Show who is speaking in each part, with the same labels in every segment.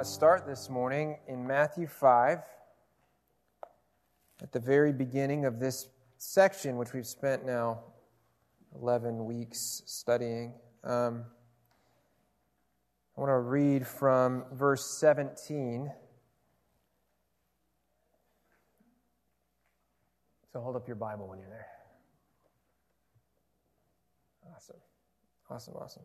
Speaker 1: want to start this morning in Matthew 5, at the very beginning of this section, which we've spent now 11 weeks studying. Um, I want to read from verse 17. So hold up your Bible when you're there. Awesome. Awesome, awesome.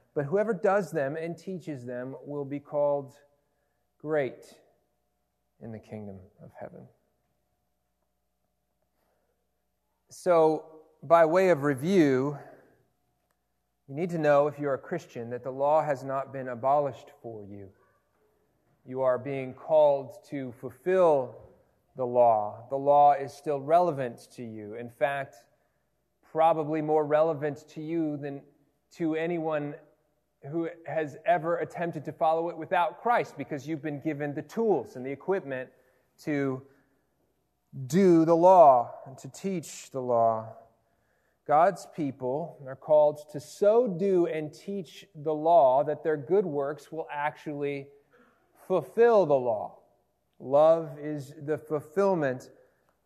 Speaker 1: But whoever does them and teaches them will be called great in the kingdom of heaven. So, by way of review, you need to know if you're a Christian that the law has not been abolished for you. You are being called to fulfill the law. The law is still relevant to you. In fact, probably more relevant to you than to anyone who has ever attempted to follow it without Christ because you've been given the tools and the equipment to do the law and to teach the law. God's people are called to so do and teach the law that their good works will actually fulfill the law. Love is the fulfillment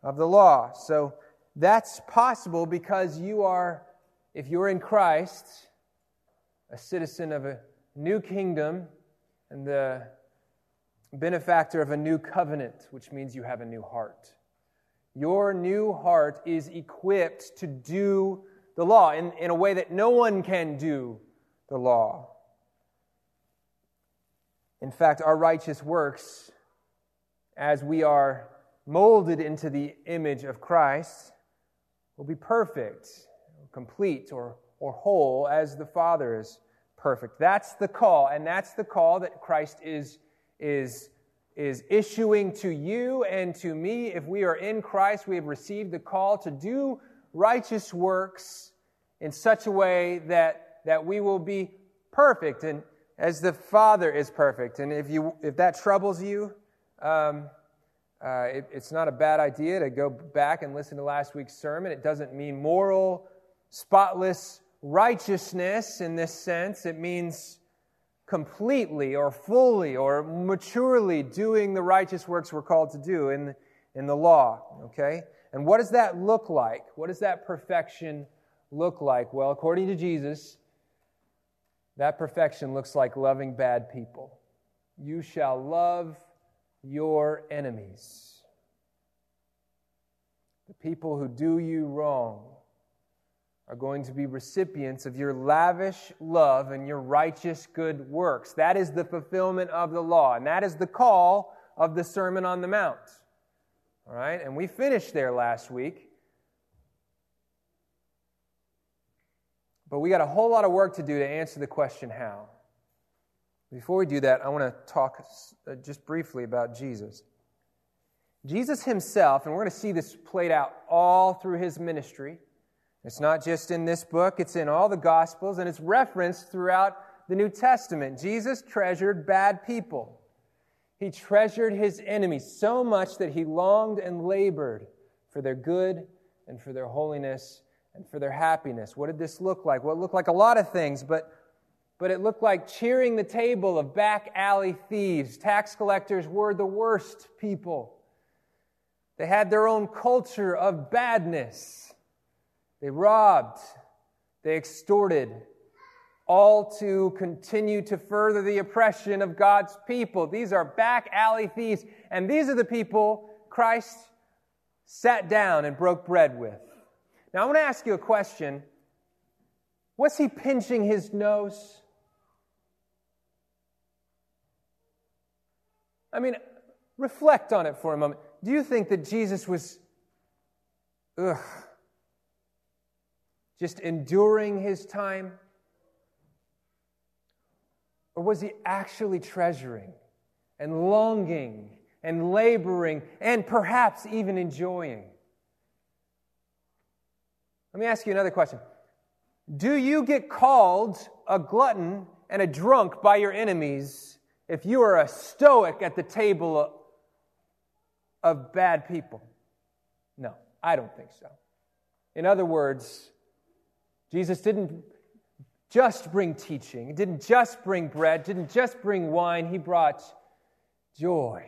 Speaker 1: of the law. So that's possible because you are, if you're in Christ, a citizen of a new kingdom and the benefactor of a new covenant, which means you have a new heart. Your new heart is equipped to do the law in, in a way that no one can do the law. In fact, our righteous works, as we are molded into the image of Christ, will be perfect, complete, or or whole as the Father is perfect. That's the call, and that's the call that Christ is, is, is issuing to you and to me. If we are in Christ, we have received the call to do righteous works in such a way that, that we will be perfect and as the Father is perfect. And if, you, if that troubles you, um, uh, it, it's not a bad idea to go back and listen to last week's sermon. It doesn't mean moral, spotless righteousness in this sense. It means completely or fully or maturely doing the righteous works we're called to do in, in the law. Okay? And what does that look like? What does that perfection look like? Well, according to Jesus, that perfection looks like loving bad people. You shall love your enemies, the people who do you wrong are going to be recipients of your lavish love and your righteous good works. That is the fulfillment of the law, and that is the call of the Sermon on the Mount. All right, and we finished there last week. But we got a whole lot of work to do to answer the question how. Before we do that, I want to talk uh, just briefly about Jesus. Jesus himself, and we're going to see this played out all through his ministry it's not just in this book, it's in all the Gospels, and it's referenced throughout the New Testament. Jesus treasured bad people. He treasured his enemies so much that he longed and labored for their good and for their holiness and for their happiness. What did this look like? Well, it looked like a lot of things, but, but it looked like cheering the table of back alley thieves. Tax collectors were the worst people. They had their own culture of badness. They robbed, they extorted, all to continue to further the oppression of God's people. These are back alley thieves, and these are the people Christ sat down and broke bread with. Now, I want to ask you a question. Was he pinching his nose? I mean, reflect on it for a moment. Do you think that Jesus was, ugh, just enduring his time? Or was he actually treasuring and longing and laboring and perhaps even enjoying? Let me ask you another question. Do you get called a glutton and a drunk by your enemies if you are a stoic at the table of bad people? No, I don't think so. In other words, Jesus didn't just bring teaching, didn't just bring bread, didn't just bring wine, he brought joy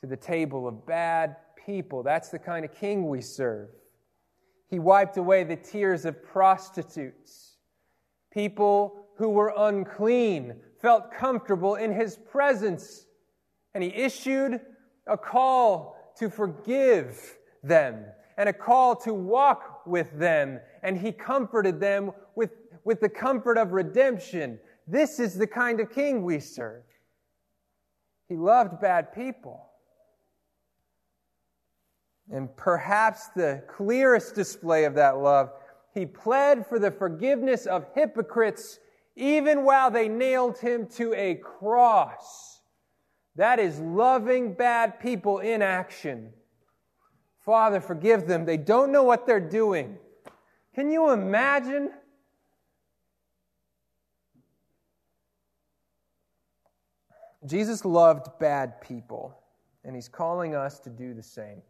Speaker 1: to the table of bad people. That's the kind of king we serve. He wiped away the tears of prostitutes. People who were unclean felt comfortable in his presence. And he issued a call to forgive them and a call to walk with them. And he comforted them with, with the comfort of redemption. This is the kind of king we serve. He loved bad people. And perhaps the clearest display of that love, he pled for the forgiveness of hypocrites even while they nailed him to a cross. That is loving bad people in action. Father, forgive them. They don't know what they're doing. Can you imagine? Jesus loved bad people, and he's calling us to do the same.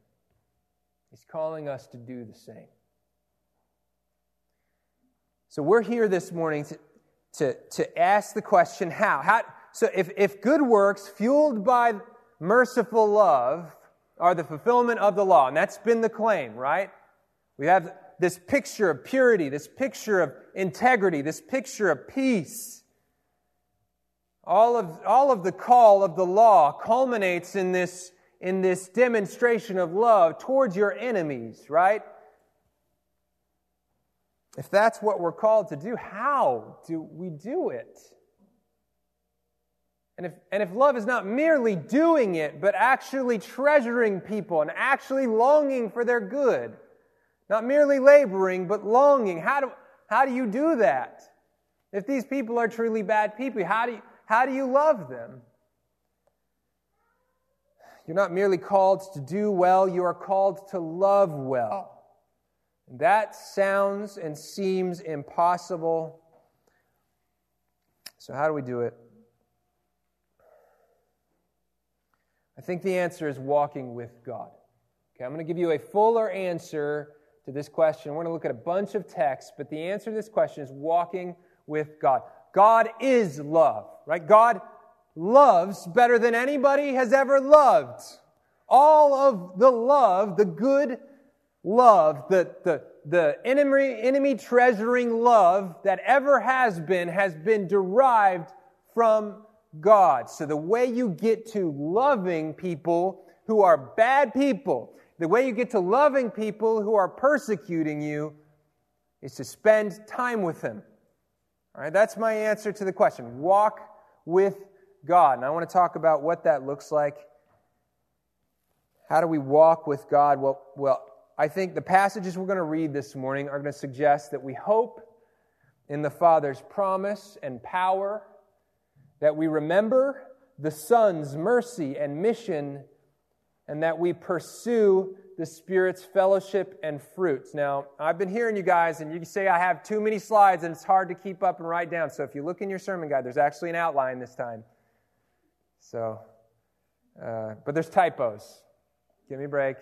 Speaker 1: He's calling us to do the same. So we're here this morning to, to, to ask the question how? how? So if, if good works fueled by merciful love are the fulfillment of the law, and that's been the claim, right? We have this picture of purity, this picture of integrity, this picture of peace. All of, all of the call of the law culminates in this in this demonstration of love towards your enemies, right? If that's what we're called to do, how do we do it? And if, and if love is not merely doing it, but actually treasuring people and actually longing for their good, not merely laboring, but longing, how do, how do you do that? If these people are truly bad people, how do you, how do you love them? You're not merely called to do well, you are called to love well. That sounds and seems impossible. So, how do we do it? I think the answer is walking with God. Okay, I'm going to give you a fuller answer to this question. We're going to look at a bunch of texts, but the answer to this question is walking with God. God is love, right? God loves better than anybody has ever loved. All of the love, the good love, the, the, the enemy, enemy treasuring love that ever has been, has been derived from God. So the way you get to loving people who are bad people, the way you get to loving people who are persecuting you, is to spend time with them. All right, that's my answer to the question. Walk with God. And I want to talk about what that looks like. How do we walk with God? Well, well, I think the passages we're going to read this morning are going to suggest that we hope in the Father's promise and power, that we remember the Son's mercy and mission, and that we pursue the Spirit's fellowship and fruits. Now, I've been hearing you guys, and you say I have too many slides and it's hard to keep up and write down. So if you look in your sermon guide, there's actually an outline this time. So, uh, but there's typos. Give me a break.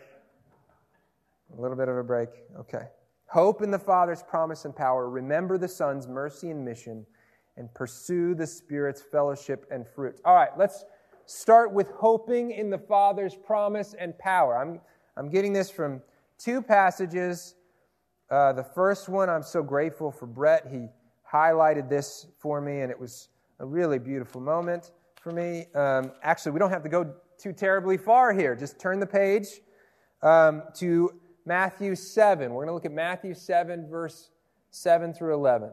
Speaker 1: A little bit of a break. Okay. Hope in the Father's promise and power. Remember the Son's mercy and mission, and pursue the Spirit's fellowship and fruits. All right, let's start with hoping in the Father's promise and power. I'm, I'm getting this from two passages. Uh, the first one, I'm so grateful for Brett. He highlighted this for me, and it was a really beautiful moment for me. Um, actually, we don't have to go too terribly far here. Just turn the page um, to Matthew 7. We're going to look at Matthew 7, verse 7 through 11.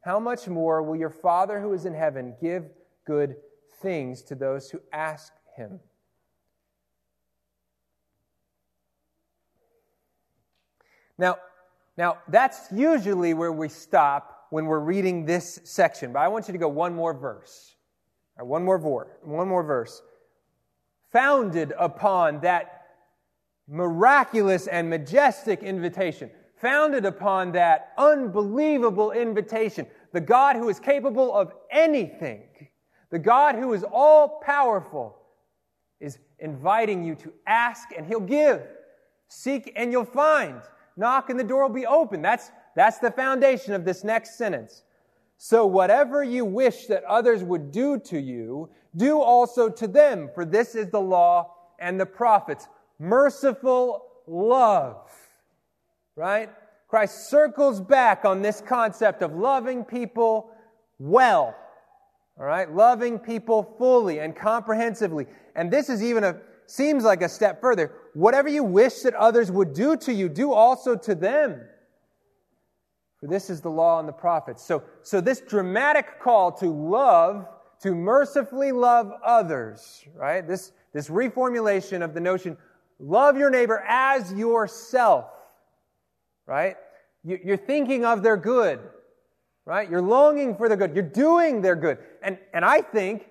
Speaker 1: how much more will your Father who is in heaven give good things to those who ask him? Now, now that's usually where we stop when we're reading this section, but I want you to go one more verse. One more vor- one more verse. Founded upon that miraculous and majestic invitation, founded upon that unbelievable invitation, the God who is capable of anything, the God who is all powerful, is inviting you to ask and he'll give. Seek and you'll find. Knock and the door will be open. That's, that's the foundation of this next sentence. So whatever you wish that others would do to you, do also to them, for this is the law and the prophets. Merciful love. Right? Christ circles back on this concept of loving people well. All right? Loving people fully and comprehensively. And this is even a, seems like a step further. Whatever you wish that others would do to you, do also to them. For this is the law and the prophets. So, so this dramatic call to love, to mercifully love others, right? This, this reformulation of the notion, love your neighbor as yourself, right? You, you're thinking of their good, right? You're longing for their good. You're doing their good. And, and I think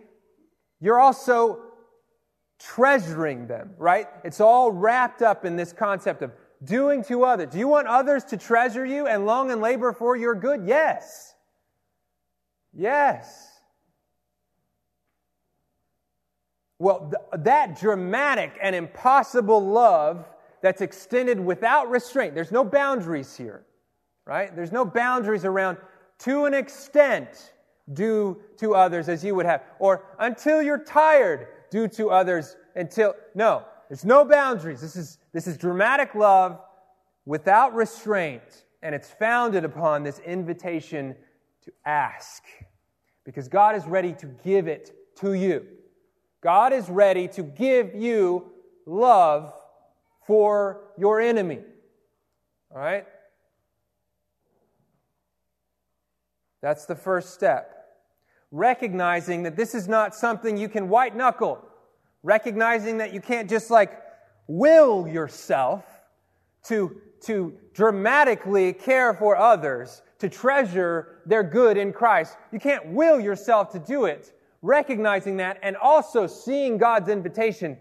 Speaker 1: you're also treasuring them, right? It's all wrapped up in this concept of doing to others. Do you want others to treasure you and long and labor for your good? Yes. Yes. Well, th- that dramatic and impossible love that's extended without restraint, there's no boundaries here, right? There's no boundaries around to an extent do to others as you would have, or until you're tired, do to others until, no, there's no boundaries. This is, this is dramatic love without restraint, and it's founded upon this invitation to ask. Because God is ready to give it to you. God is ready to give you love for your enemy. All right? That's the first step. Recognizing that this is not something you can white knuckle recognizing that you can't just like will yourself to, to dramatically care for others, to treasure their good in Christ. You can't will yourself to do it, recognizing that and also seeing God's invitation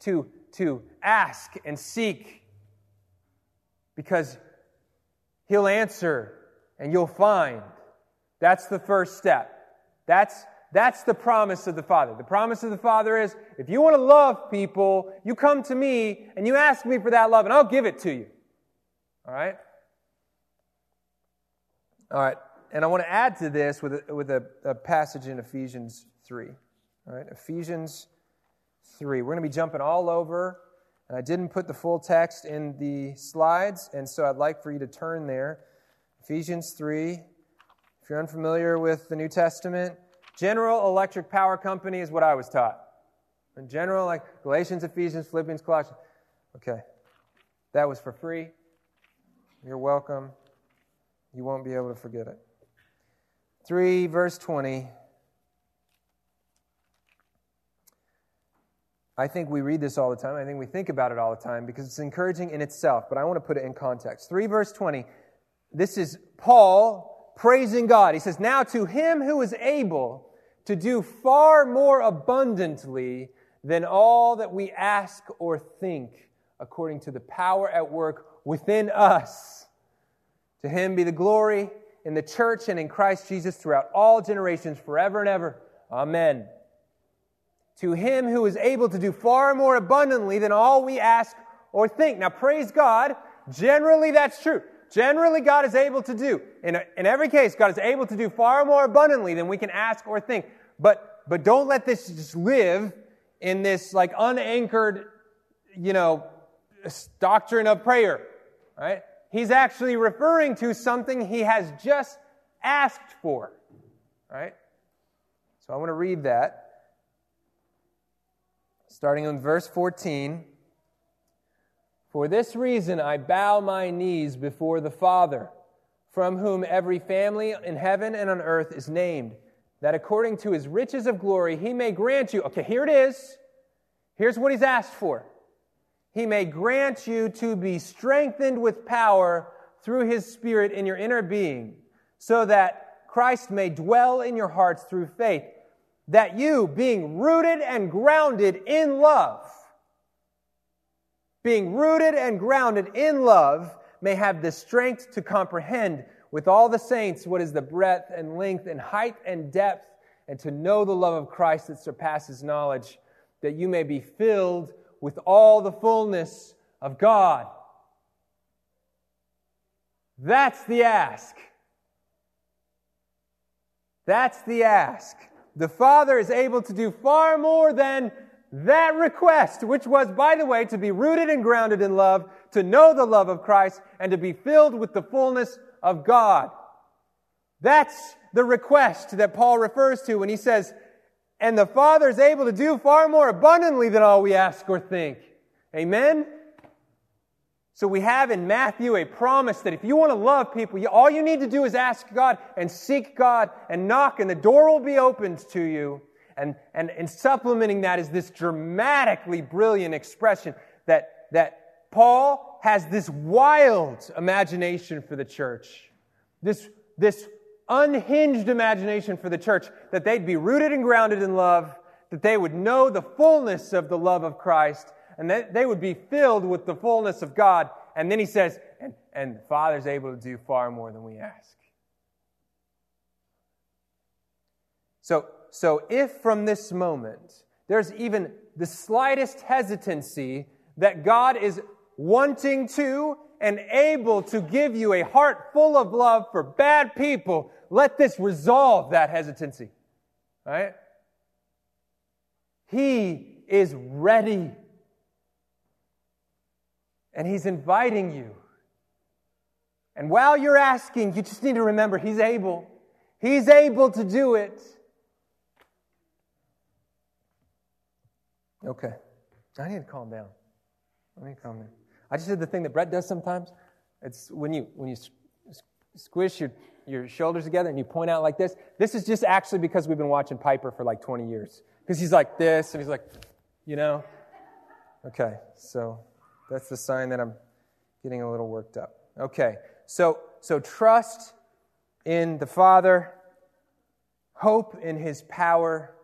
Speaker 1: to, to ask and seek because He'll answer and you'll find. That's the first step. That's that's the promise of the Father. The promise of the Father is if you want to love people, you come to me and you ask me for that love, and I'll give it to you. All right? All right. And I want to add to this with a, with a, a passage in Ephesians 3. All right? Ephesians 3. We're going to be jumping all over. And I didn't put the full text in the slides, and so I'd like for you to turn there. Ephesians 3. If you're unfamiliar with the New Testament, General Electric Power Company is what I was taught. In general, like Galatians, Ephesians, Philippians, Colossians. Okay. That was for free. You're welcome. You won't be able to forget it. 3, verse 20. I think we read this all the time. I think we think about it all the time because it's encouraging in itself, but I want to put it in context. 3, verse 20. This is Paul praising God. He says, Now to him who is able to do far more abundantly than all that we ask or think, according to the power at work within us. To him be the glory in the church and in Christ Jesus throughout all generations, forever and ever. Amen. To him who is able to do far more abundantly than all we ask or think. Now, praise God. Generally, that's true. Generally, God is able to do. In, in every case, God is able to do far more abundantly than we can ask or think. But, but don't let this just live in this like unanchored, you know, doctrine of prayer, right? He's actually referring to something he has just asked for, right? So I want to read that. Starting in verse 14. For this reason I bow my knees before the Father, from whom every family in heaven and on earth is named, that according to his riches of glory he may grant you. Okay, here it is. Here's what he's asked for. He may grant you to be strengthened with power through his Spirit in your inner being, so that Christ may dwell in your hearts through faith, that you, being rooted and grounded in love, being rooted and grounded in love, may have the strength to comprehend with all the saints what is the breadth and length and height and depth, and to know the love of Christ that surpasses knowledge, that you may be filled with all the fullness of God. That's the ask. That's the ask. The Father is able to do far more than that request, which was, by the way, to be rooted and grounded in love, to know the love of Christ, and to be filled with the fullness of God. That's the request that Paul refers to when he says, and the Father is able to do far more abundantly than all we ask or think. Amen? So we have in Matthew a promise that if you want to love people, all you need to do is ask God and seek God and knock, and the door will be opened to you. And, and, and supplementing that is this dramatically brilliant expression that, that Paul has this wild imagination for the church. This, this unhinged imagination for the church that they'd be rooted and grounded in love, that they would know the fullness of the love of Christ, and that they would be filled with the fullness of God. And then he says, and, and the Father's able to do far more than we ask. So, so if from this moment there's even the slightest hesitancy that God is wanting to and able to give you a heart full of love for bad people, let this resolve that hesitancy. Right? He is ready. And He's inviting you. And while you're asking, you just need to remember He's able. He's able to do it. Okay. I need to calm down. I need to calm down. I just did the thing that Brett does sometimes. It's when you when you squish your, your shoulders together and you point out like this. This is just actually because we've been watching Piper for like 20 years. Because he's like this and he's like, you know? Okay, so that's the sign that I'm getting a little worked up. Okay, so so trust in the Father, hope in his power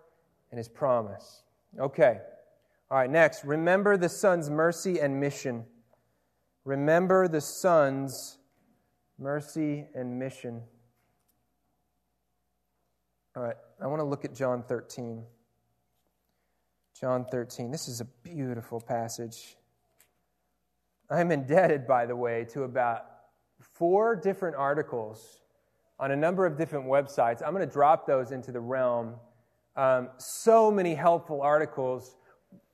Speaker 1: and his promise. Okay. All right, next, remember the Son's mercy and mission. Remember the Son's mercy and mission. All right, I want to look at John 13. John 13. This is a beautiful passage. I'm indebted, by the way, to about four different articles on a number of different websites. I'm going to drop those into the realm. Um, so many helpful articles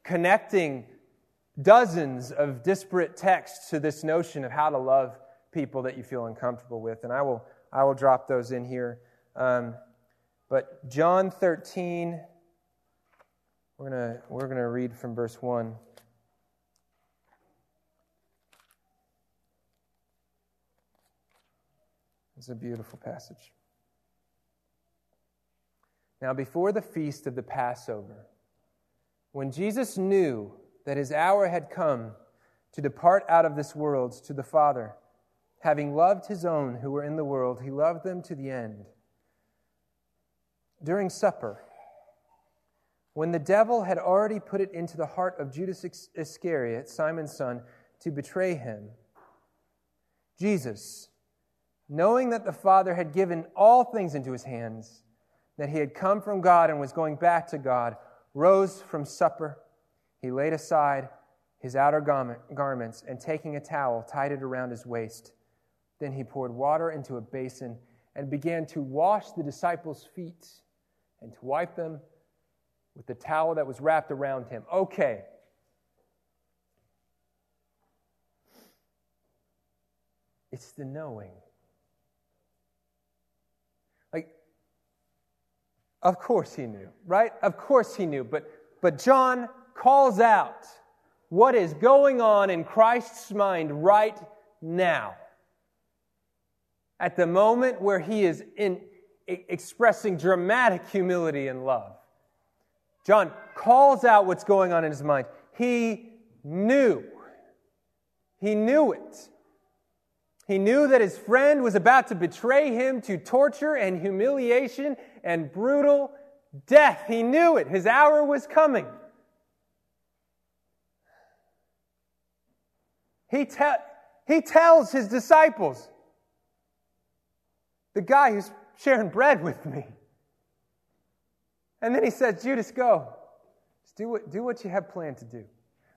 Speaker 1: connecting dozens of disparate texts to this notion of how to love people that you feel uncomfortable with. And I will, I will drop those in here. Um, but John 13, we're going to we're going to read from verse 1. It's a beautiful passage. Now, before the feast of the Passover, when Jesus knew that his hour had come to depart out of this world to the Father. Having loved his own who were in the world, he loved them to the end. During supper, when the devil had already put it into the heart of Judas Iscariot, Simon's son, to betray him, Jesus, knowing that the Father had given all things into his hands, that he had come from God and was going back to God, rose from supper he laid aside his outer garments and taking a towel, tied it around his waist. Then he poured water into a basin and began to wash the disciples' feet and to wipe them with the towel that was wrapped around him. Okay. it's the knowing. Like, of course he knew, right? Of course he knew. But, but John calls out what is going on in Christ's mind right now. At the moment where he is in, expressing dramatic humility and love. John calls out what's going on in his mind. He knew. He knew it. He knew that his friend was about to betray him to torture and humiliation and brutal death. He knew it. His hour was coming. He, te- he tells his disciples, the guy who's sharing bread with me. And then he says, Judas, go. Just do what, do what you have planned to do.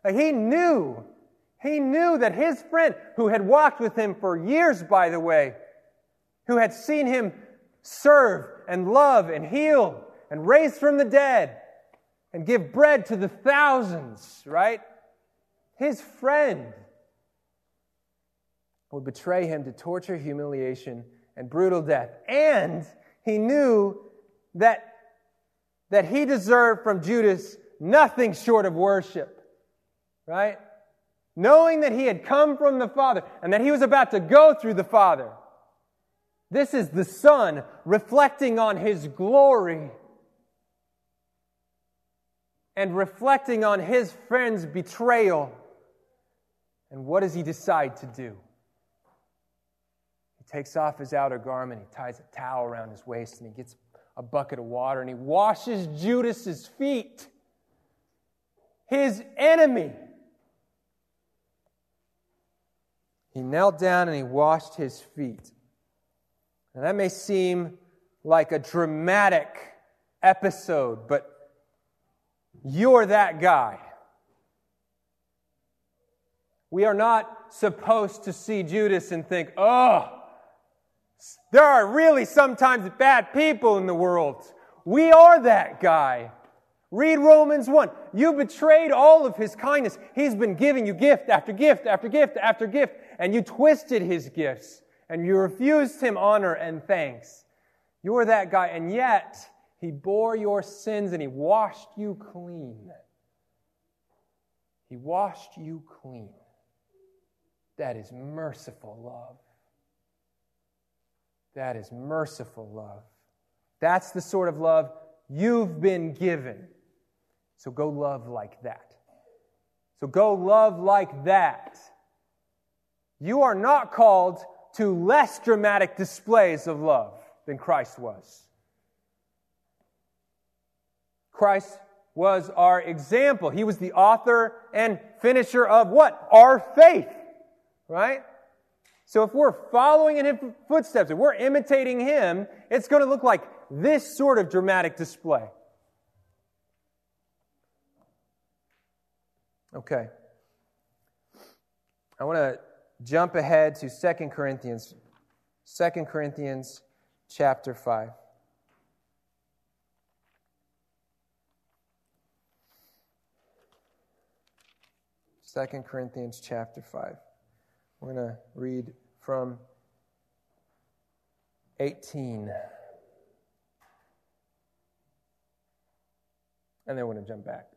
Speaker 1: Like he knew, he knew that his friend, who had walked with him for years, by the way, who had seen him serve and love and heal and raise from the dead and give bread to the thousands, right? His friend would betray him to torture, humiliation, and brutal death. And he knew that, that he deserved from Judas nothing short of worship, right? Knowing that he had come from the Father and that he was about to go through the Father. This is the Son reflecting on his glory and reflecting on his friend's betrayal. And what does he decide to do? He takes off his outer garment, he ties a towel around his waist, and he gets a bucket of water and he washes Judas's feet, his enemy. He knelt down and he washed his feet. That may seem like a dramatic episode, but you're that guy. We are not supposed to see Judas and think, oh, there are really sometimes bad people in the world. We are that guy. Read Romans 1. You betrayed all of his kindness. He's been giving you gift after gift after gift after gift, and you twisted his gifts, and you refused him honor and thanks. You're that guy, and yet he bore your sins and he washed you clean. He washed you clean. That is merciful love. That is merciful love. That's the sort of love you've been given. So go love like that. So go love like that. You are not called to less dramatic displays of love than Christ was. Christ was our example. He was the author and finisher of what? Our faith, right? So if we're following in his footsteps, if we're imitating him, it's going to look like this sort of dramatic display. Okay. I want to jump ahead to 2 Corinthians. 2 Corinthians chapter 5. Second Corinthians chapter 5. We're going to read from 18. And then we're going to jump back.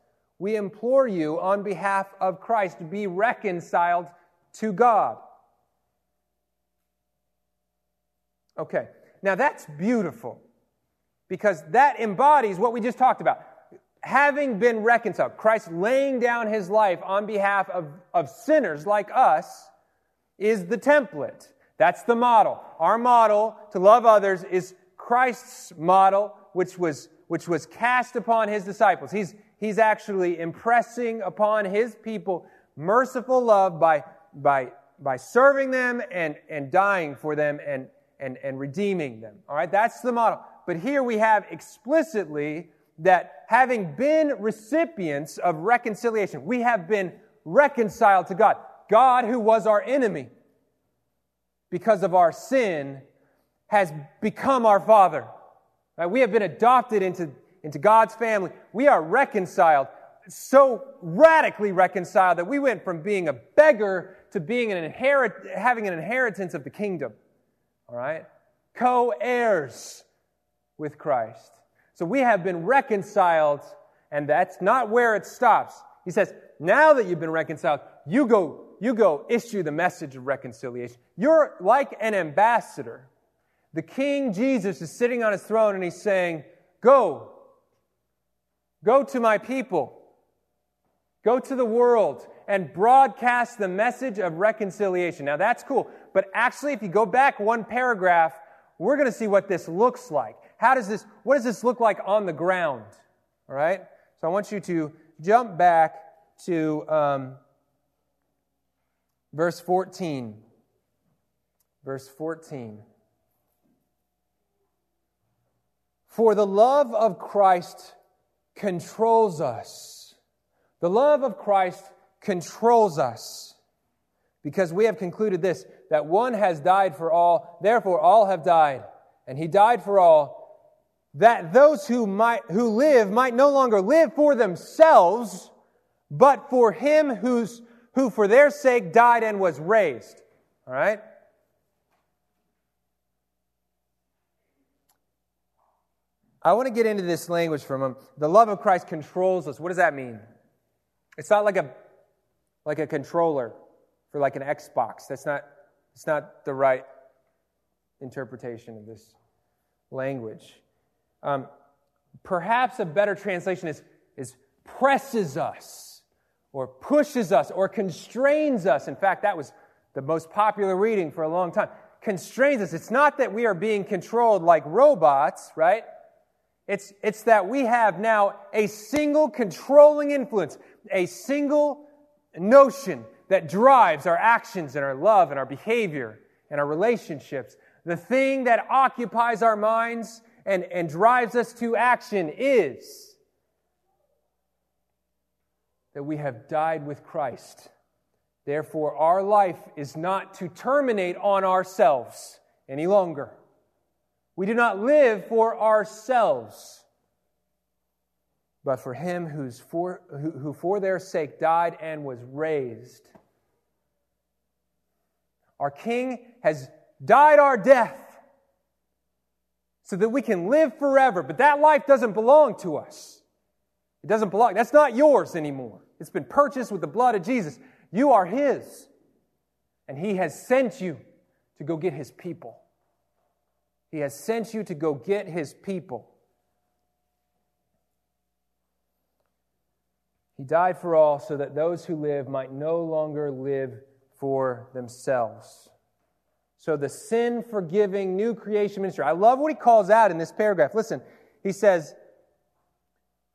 Speaker 1: We implore you on behalf of Christ to be reconciled to God. Okay, now that's beautiful because that embodies what we just talked about. Having been reconciled, Christ laying down his life on behalf of, of sinners like us is the template. That's the model. Our model to love others is Christ's model, which was, which was cast upon his disciples. He's, he's actually impressing upon his people merciful love by, by by serving them and, and dying for them and, and, and redeeming them. All right, that's the model. But here we have explicitly that having been recipients of reconciliation, we have been reconciled to God. God, who was our enemy because of our sin, has become our Father. Right? We have been adopted into, into God's family. We are reconciled, so radically reconciled that we went from being a beggar to being an inherit, having an inheritance of the kingdom. All right? Co heirs with Christ. So we have been reconciled, and that's not where it stops. He says, now that you've been reconciled, you go, you go issue the message of reconciliation. You're like an ambassador. The King Jesus is sitting on his throne and he's saying, Go, go to my people, go to the world and broadcast the message of reconciliation. Now that's cool. But actually, if you go back one paragraph, we're going to see what this looks like. How does this, what does this look like on the ground? All right? So I want you to jump back to um, verse 14. Verse 14. For the love of Christ controls us. The love of Christ controls us because we have concluded this that one has died for all, therefore all have died, and he died for all, that those who might who live might no longer live for themselves, but for him who's who for their sake died and was raised. All right? I want to get into this language from him. The love of Christ controls us. What does that mean? It's not like a like a controller for like an Xbox. That's not it's not the right interpretation of this language. Um, perhaps a better translation is, is presses us or pushes us or constrains us. In fact, that was the most popular reading for a long time. Constrains us. It's not that we are being controlled like robots, right? It's, it's that we have now a single controlling influence, a single notion that drives our actions and our love and our behavior and our relationships. The thing that occupies our minds and, and drives us to action is that we have died with Christ. Therefore, our life is not to terminate on ourselves any longer. We do not live for ourselves, but for him who's for, who, who for their sake died and was raised. Our King has died our death so that we can live forever, but that life doesn't belong to us. It doesn't belong. That's not yours anymore. It's been purchased with the blood of Jesus. You are His. And He has sent you to go get His people. He has sent you to go get His people. He died for all so that those who live might no longer live for themselves. So, the sin forgiving new creation ministry. I love what he calls out in this paragraph. Listen, he says,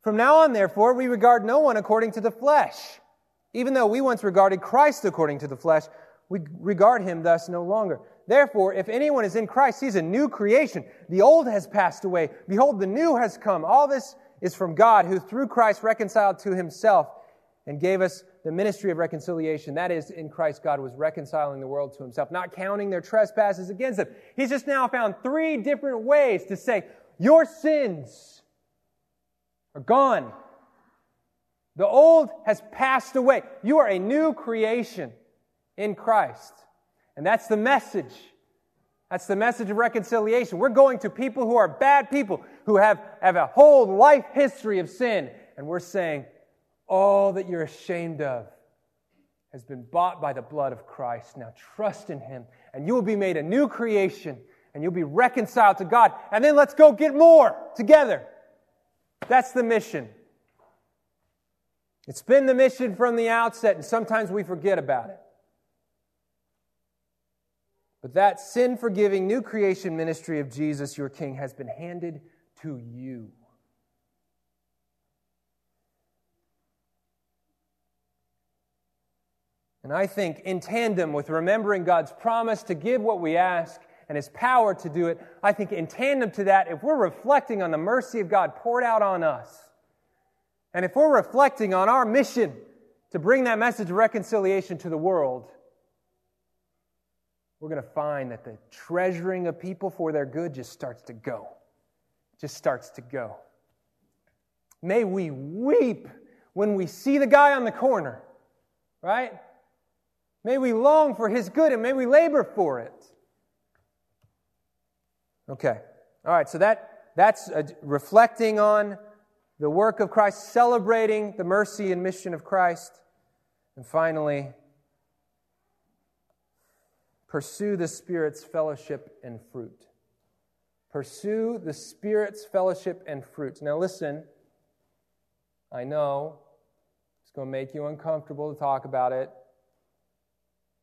Speaker 1: From now on, therefore, we regard no one according to the flesh. Even though we once regarded Christ according to the flesh, we regard him thus no longer. Therefore, if anyone is in Christ, he's a new creation. The old has passed away. Behold, the new has come. All this is from God, who through Christ reconciled to himself and gave us the ministry of reconciliation. That is, in Christ, God was reconciling the world to himself, not counting their trespasses against them. He's just now found three different ways to say, Your sins are gone. The old has passed away. You are a new creation in Christ. And that's the message that's the message of reconciliation. We're going to people who are bad people, who have, have a whole life history of sin, and we're saying, all that you're ashamed of has been bought by the blood of Christ. Now trust in Him, and you will be made a new creation, and you'll be reconciled to God. And then let's go get more together. That's the mission. It's been the mission from the outset, and sometimes we forget about it. But that sin forgiving new creation ministry of Jesus, your King, has been handed to you. And I think in tandem with remembering God's promise to give what we ask and his power to do it, I think in tandem to that, if we're reflecting on the mercy of God poured out on us, and if we're reflecting on our mission to bring that message of reconciliation to the world, we're going to find that the treasuring of people for their good just starts to go. Just starts to go. May we weep when we see the guy on the corner, right? May we long for his good and may we labor for it. Okay. All right, so that that's uh, reflecting on the work of Christ, celebrating the mercy and mission of Christ. And finally, pursue the Spirit's fellowship and fruit. Pursue the Spirit's fellowship and fruit. Now, listen, I know it's going to make you uncomfortable to talk about it.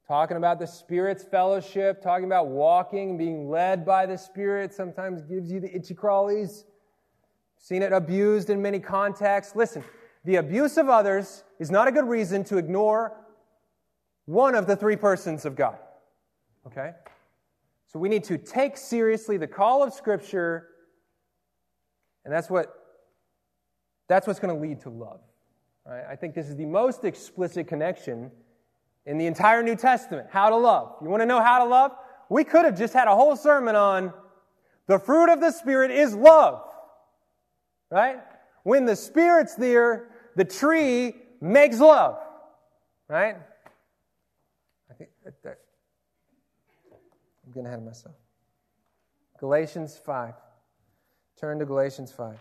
Speaker 1: Talking about the Spirit's fellowship, talking about walking and being led by the Spirit sometimes gives you the itchy crawlies. Seen it abused in many contexts. Listen, the abuse of others is not a good reason to ignore one of the three persons of God. Okay? So we need to take seriously the call of Scripture, and that's what that's what's going to lead to love. Right? I think this is the most explicit connection in the entire New Testament. How to love. You want to know how to love? We could have just had a whole sermon on the fruit of the Spirit is love. Right? When the Spirit's there, the tree makes love. Right? I think that, I'm getting ahead of myself. Galatians 5. Turn to Galatians 5.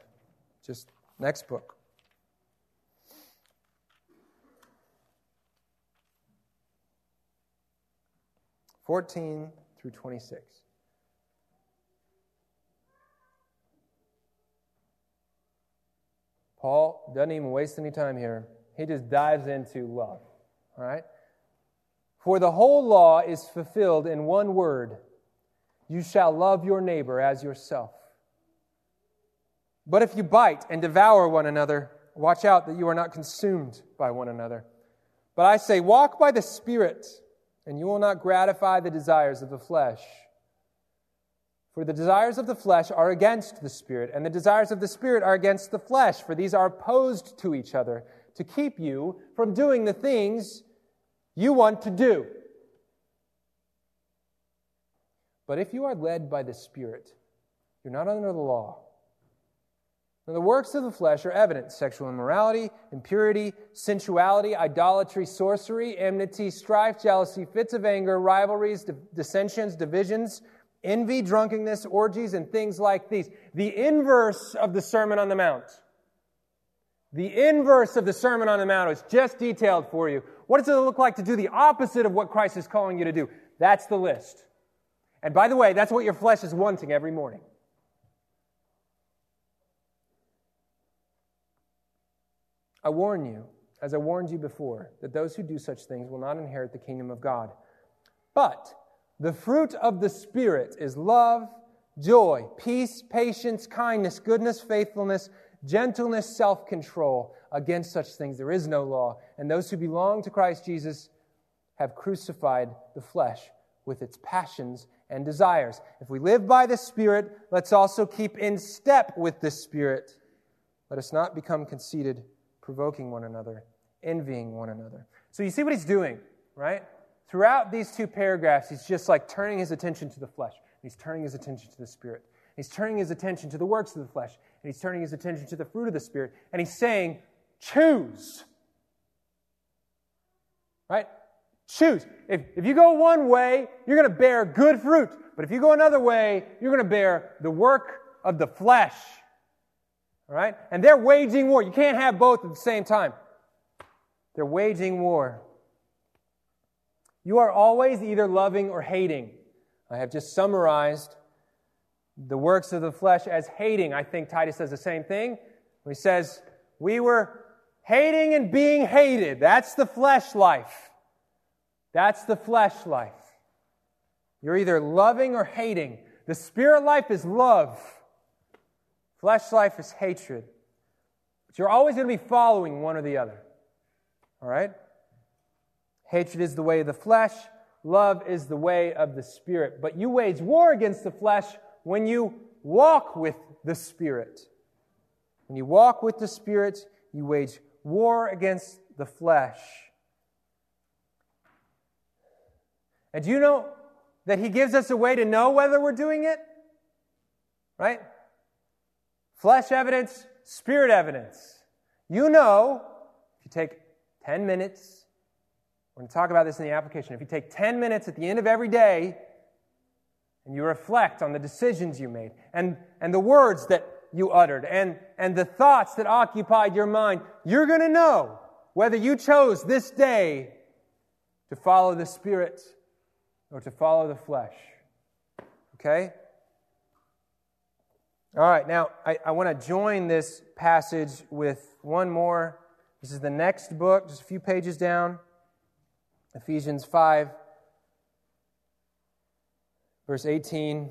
Speaker 1: Just next book. Fourteen through twenty-six. Paul doesn't even waste any time here. He just dives into love. All right? For the whole law is fulfilled in one word you shall love your neighbor as yourself. But if you bite and devour one another, watch out that you are not consumed by one another. But I say, walk by the Spirit, and you will not gratify the desires of the flesh. For the desires of the flesh are against the Spirit, and the desires of the Spirit are against the flesh, for these are opposed to each other to keep you from doing the things you want to do. But if you are led by the Spirit, you're not under the law. Now, the works of the flesh are evident sexual immorality, impurity, sensuality, idolatry, sorcery, enmity, strife, jealousy, fits of anger, rivalries, dissensions, divisions envy, drunkenness, orgies, and things like these. The inverse of the Sermon on the Mount. The inverse of the Sermon on the Mount is just detailed for you. What does it look like to do the opposite of what Christ is calling you to do? That's the list. And by the way, that's what your flesh is wanting every morning. I warn you, as I warned you before, that those who do such things will not inherit the kingdom of God. But the fruit of the Spirit is love, joy, peace, patience, kindness, goodness, faithfulness, gentleness, self control. Against such things there is no law. And those who belong to Christ Jesus have crucified the flesh with its passions and desires. If we live by the Spirit, let's also keep in step with the Spirit. Let us not become conceited, provoking one another, envying one another. So you see what he's doing, right? Throughout these two paragraphs, he's just like turning his attention to the flesh. He's turning his attention to the Spirit. He's turning his attention to the works of the flesh. And he's turning his attention to the fruit of the Spirit. And he's saying, choose. Right? Choose. If, if you go one way, you're going to bear good fruit. But if you go another way, you're going to bear the work of the flesh. All right? And they're waging war. You can't have both at the same time. They're waging war. You are always either loving or hating. I have just summarized the works of the flesh as hating. I think Titus says the same thing. He says, We were hating and being hated. That's the flesh life. That's the flesh life. You're either loving or hating. The spirit life is love, flesh life is hatred. But you're always going to be following one or the other. All right? Hatred is the way of the flesh, love is the way of the Spirit. But you wage war against the flesh when you walk with the Spirit. When you walk with the Spirit, you wage war against the flesh. And do you know that He gives us a way to know whether we're doing it? Right? Flesh evidence, spirit evidence. You know, if you take 10 minutes, we're going to talk about this in the application. If you take 10 minutes at the end of every day and you reflect on the decisions you made and, and the words that you uttered and, and the thoughts that occupied your mind, you're going to know whether you chose this day to follow the Spirit or to follow the flesh. Okay? All right, now I, I want to join this passage with one more. This is the next book, just a few pages down Ephesians 5, verse 18.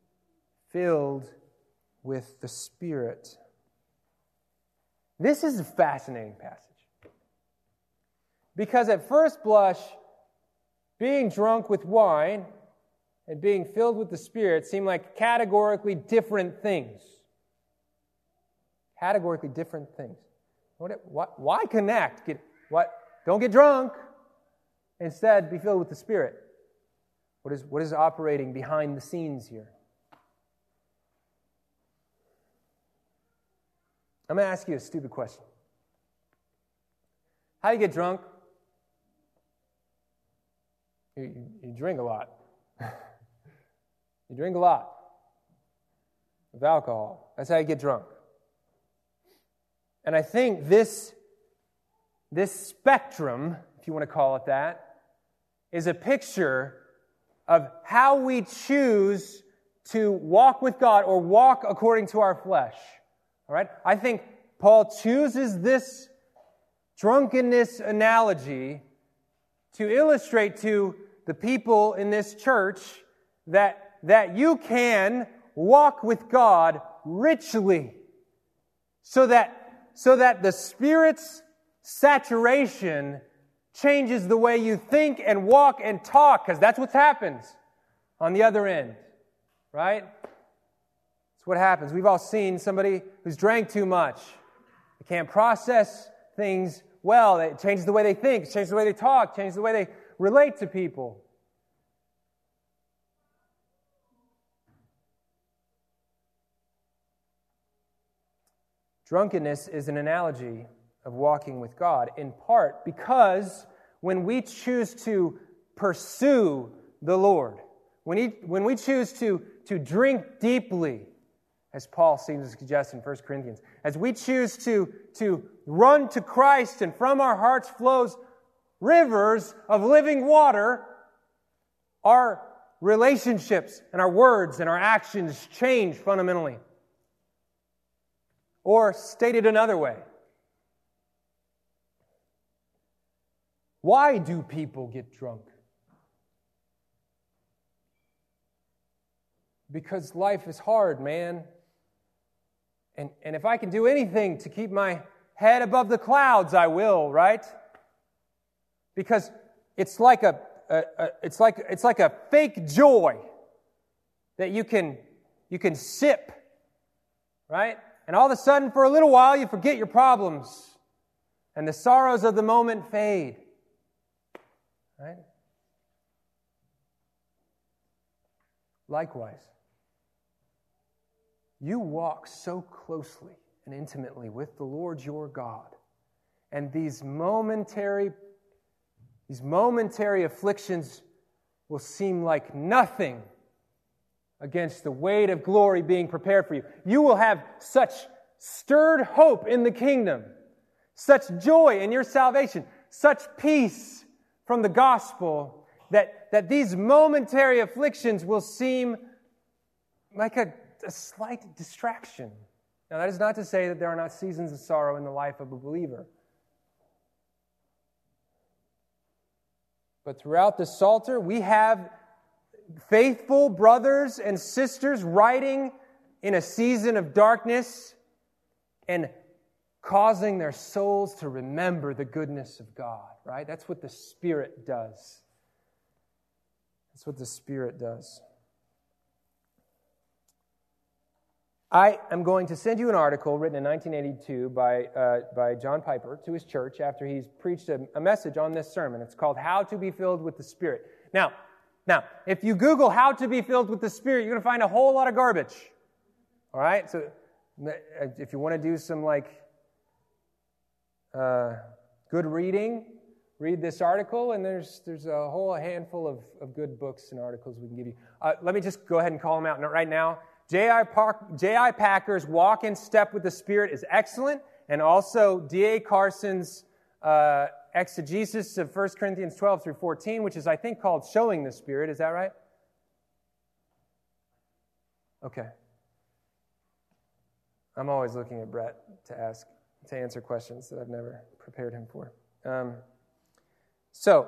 Speaker 1: filled with the Spirit. This is a fascinating passage. Because at first blush, being drunk with wine and being filled with the Spirit seem like categorically different things. Categorically different things. Why connect? Get, what? Don't get drunk. Instead, be filled with the Spirit. What is, what is operating behind the scenes here? I'm going to ask you a stupid question. How do you get drunk? You, you, you drink a lot. you drink a lot of alcohol. That's how you get drunk. And I think this, this spectrum, if you want to call it that, is a picture of how we choose to walk with God or walk according to our flesh. All right? I think Paul chooses this drunkenness analogy to illustrate to the people in this church that, that you can walk with God richly so that, so that the Spirit's saturation changes the way you think and walk and talk, because that's what happens on the other end, right? It's what happens. We've all seen somebody who's drank too much. They can't process things well. It changes the way they think, it changes the way they talk, changes the way they relate to people. Drunkenness is an analogy of walking with God, in part because when we choose to pursue the Lord, when, he, when we choose to, to drink deeply, as Paul seems to suggest in 1 Corinthians. As we choose to, to run to Christ and from our hearts flows rivers of living water, our relationships and our words and our actions change fundamentally. Or stated another way, why do people get drunk? Because life is hard, man. And, and if I can do anything to keep my head above the clouds, I will, right? Because it's like a, a, a, it's like it's like a fake joy that you can you can sip, right? And all of a sudden, for a little while, you forget your problems, and the sorrows of the moment fade, right? Likewise, you walk so closely and intimately with the Lord your God. And these momentary, these momentary afflictions will seem like nothing against the weight of glory being prepared for you. You will have such, stirred hope in the kingdom, such joy in your salvation, such peace from the gospel that, that these momentary afflictions will seem like a, a slight distraction. Now, that is not to say that there are not seasons of sorrow in the life of a believer. But throughout the Psalter, we have faithful brothers and sisters writing in a season of darkness and causing their souls to remember the goodness of God, right? That's what the Spirit does. That's what the Spirit does. I am going to send you an article written in 1982 by, uh, by John Piper to his church after he's preached a, a message on this sermon. It's called How to Be Filled with the Spirit. Now, now, if you Google how to be filled with the Spirit, you're going to find a whole lot of garbage. All right? So, if you want to do some like uh, good reading, read this article, and there's, there's a whole handful of, of good books and articles we can give you. Uh, let me just go ahead and call them out right now. J.I. Packer's Walk in Step with the Spirit is excellent, and also D.A. Carson's uh, exegesis of 1 Corinthians 12 through 14, which is, I think, called Showing the Spirit. Is that right? Okay. I'm always looking at Brett to ask, to answer questions that I've never prepared him for. Um, so,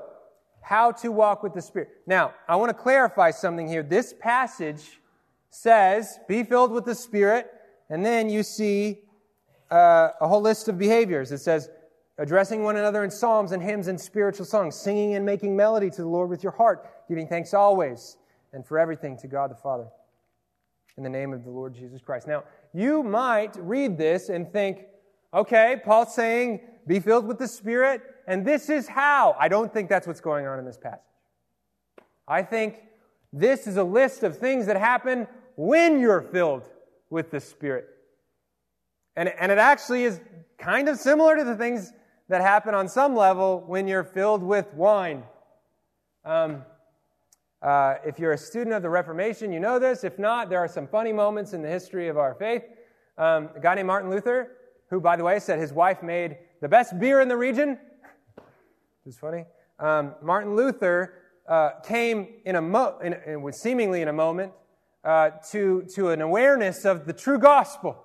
Speaker 1: how to walk with the Spirit. Now, I want to clarify something here. This passage says, be filled with the Spirit, and then you see uh, a whole list of behaviors. It says, addressing one another in psalms and hymns and spiritual songs, singing and making melody to the Lord with your heart, giving thanks always and for everything to God the Father. In the name of the Lord Jesus Christ. Now, you might read this and think, okay, Paul's saying, be filled with the Spirit, and this is how. I don't think that's what's going on in this passage. I think this is a list of things that happen when you're filled with the Spirit. And, and it actually is kind of similar to the things that happen on some level when you're filled with wine. Um, uh, if you're a student of the Reformation, you know this. If not, there are some funny moments in the history of our faith. Um, a guy named Martin Luther, who, by the way, said his wife made the best beer in the region. It's funny. Um, Martin Luther uh, came in a mo- in, in, seemingly in a moment uh, to, to an awareness of the true gospel,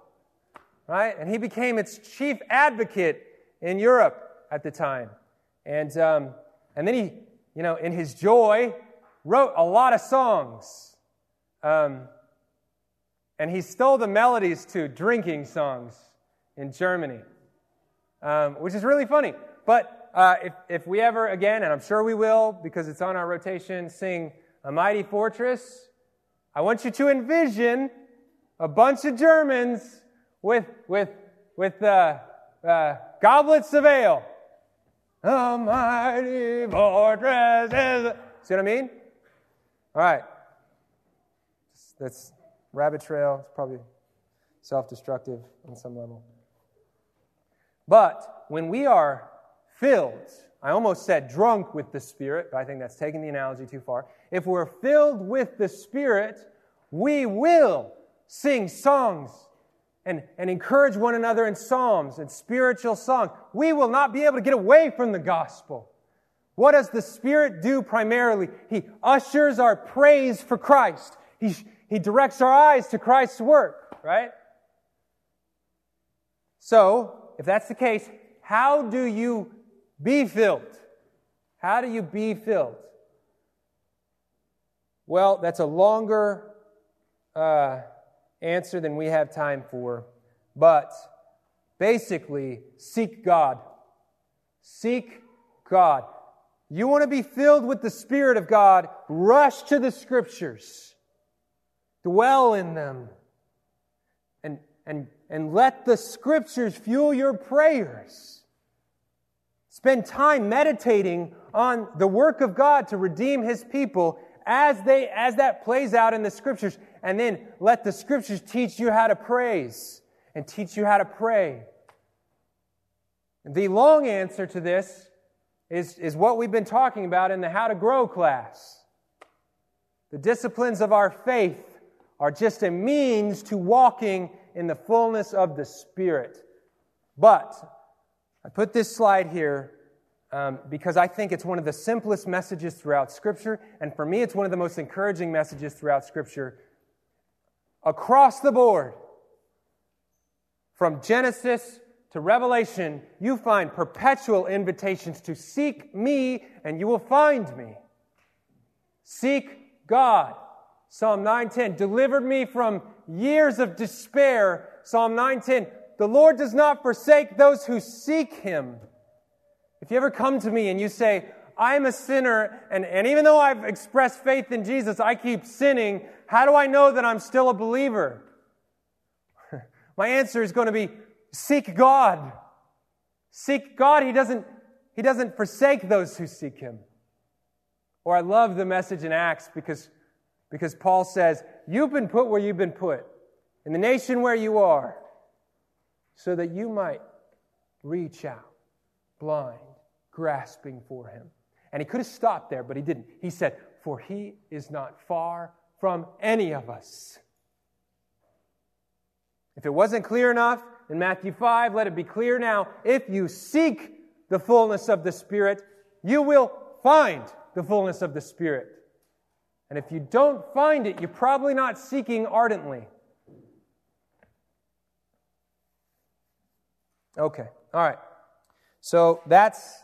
Speaker 1: right? And he became its chief advocate in Europe at the time. And, um, and then he, you know, in his joy, wrote a lot of songs. Um, and he stole the melodies to drinking songs in Germany, um, which is really funny. But uh, if, if we ever again, and I'm sure we will because it's on our rotation, sing A Mighty Fortress, I want you to envision a bunch of Germans with, with, with uh, uh, goblets of ale. A mighty fortress is. See what I mean? All right. That's rabbit trail. It's probably self destructive on some level. But when we are filled, I almost said drunk with the Spirit, but I think that's taking the analogy too far. If we're filled with the Spirit, we will sing songs and, and encourage one another in psalms and spiritual songs. We will not be able to get away from the gospel. What does the Spirit do primarily? He ushers our praise for Christ. He, he directs our eyes to Christ's work, right? So, if that's the case, how do you be filled? How do you be filled? Well, that's a longer uh, answer than we have time for, but basically, seek God. Seek God. You want to be filled with the Spirit of God, rush to the Scriptures, dwell in them, and, and, and let the Scriptures fuel your prayers. Spend time meditating on the work of God to redeem his people as they as that plays out in the scriptures and then let the scriptures teach you how to praise and teach you how to pray. The long answer to this is, is what we've been talking about in the How to Grow class. The disciplines of our faith are just a means to walking in the fullness of the Spirit. But I put this slide here um, because I think it's one of the simplest messages throughout Scripture, and for me, it's one of the most encouraging messages throughout Scripture. Across the board, from Genesis to Revelation, you find perpetual invitations to seek me, and you will find me. Seek God. Psalm 9:10 delivered me from years of despair. Psalm 9:10 The Lord does not forsake those who seek him. If you ever come to me and you say, I'm a sinner, and, and even though I've expressed faith in Jesus, I keep sinning, how do I know that I'm still a believer? My answer is going to be seek God. Seek God. He doesn't, he doesn't forsake those who seek Him. Or I love the message in Acts because, because Paul says, You've been put where you've been put, in the nation where you are, so that you might reach out blind, grasping for him. And he could have stopped there, but he didn't. He said, For he is not far from any of us. If it wasn't clear enough in Matthew 5, let it be clear now. If you seek the fullness of the Spirit, you will find the fullness of the Spirit. And if you don't find it, you're probably not seeking ardently. Okay, all right. So that's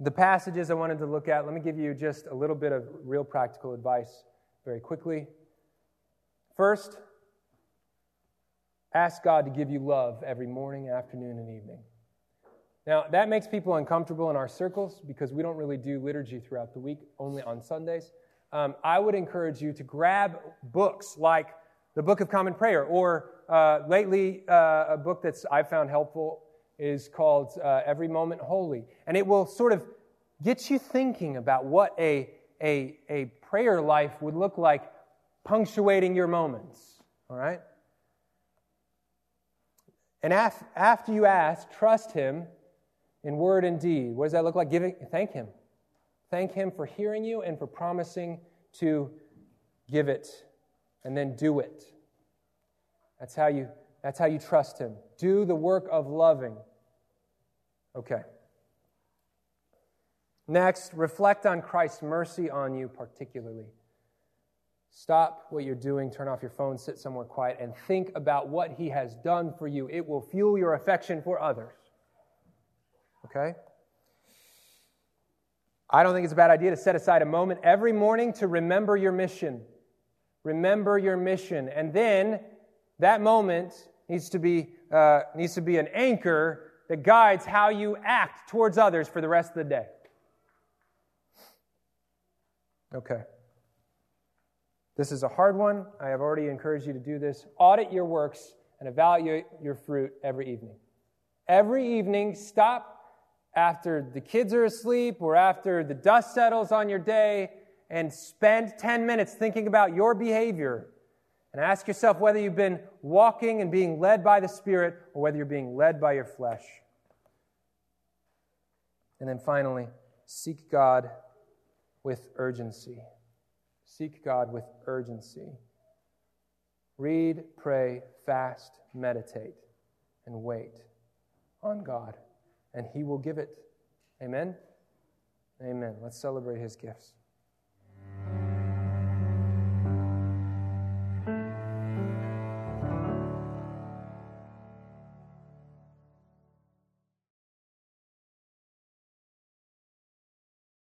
Speaker 1: the passages I wanted to look at. Let me give you just a little bit of real practical advice very quickly. First, ask God to give you love every morning, afternoon, and evening. Now, that makes people uncomfortable in our circles because we don't really do liturgy throughout the week, only on Sundays. Um, I would encourage you to grab books like the Book of Common Prayer, or uh, lately, uh, a book that's I've found helpful is called uh, Every Moment Holy. And it will sort of get you thinking about what a, a, a prayer life would look like, punctuating your moments. All right? And af- after you ask, trust Him in word and deed. What does that look like? Giving, thank Him. Thank Him for hearing you and for promising to give it and then do it. That's how you, that's how you trust Him. Do the work of loving. Okay. Next, reflect on Christ's mercy on you particularly. Stop what you're doing, turn off your phone, sit somewhere quiet, and think about what He has done for you. It will fuel your affection for others. Okay? I don't think it's a bad idea to set aside a moment every morning to remember your mission. Remember your mission. And then that moment needs to be, uh, needs to be an anchor that guides how you act towards others for the rest of the day. Okay. This is a hard one. I have already encouraged you to do this. Audit your works and evaluate your fruit every evening. Every evening, stop after the kids are asleep or after the dust settles on your day and spend 10 minutes thinking about your behavior and ask yourself whether you've been walking and being led by the Spirit or whether you're being led by your flesh. And then finally, seek God with urgency. Seek God with urgency. Read, pray, fast, meditate, and wait on God and He will give it. Amen? Amen. Let's celebrate His gifts.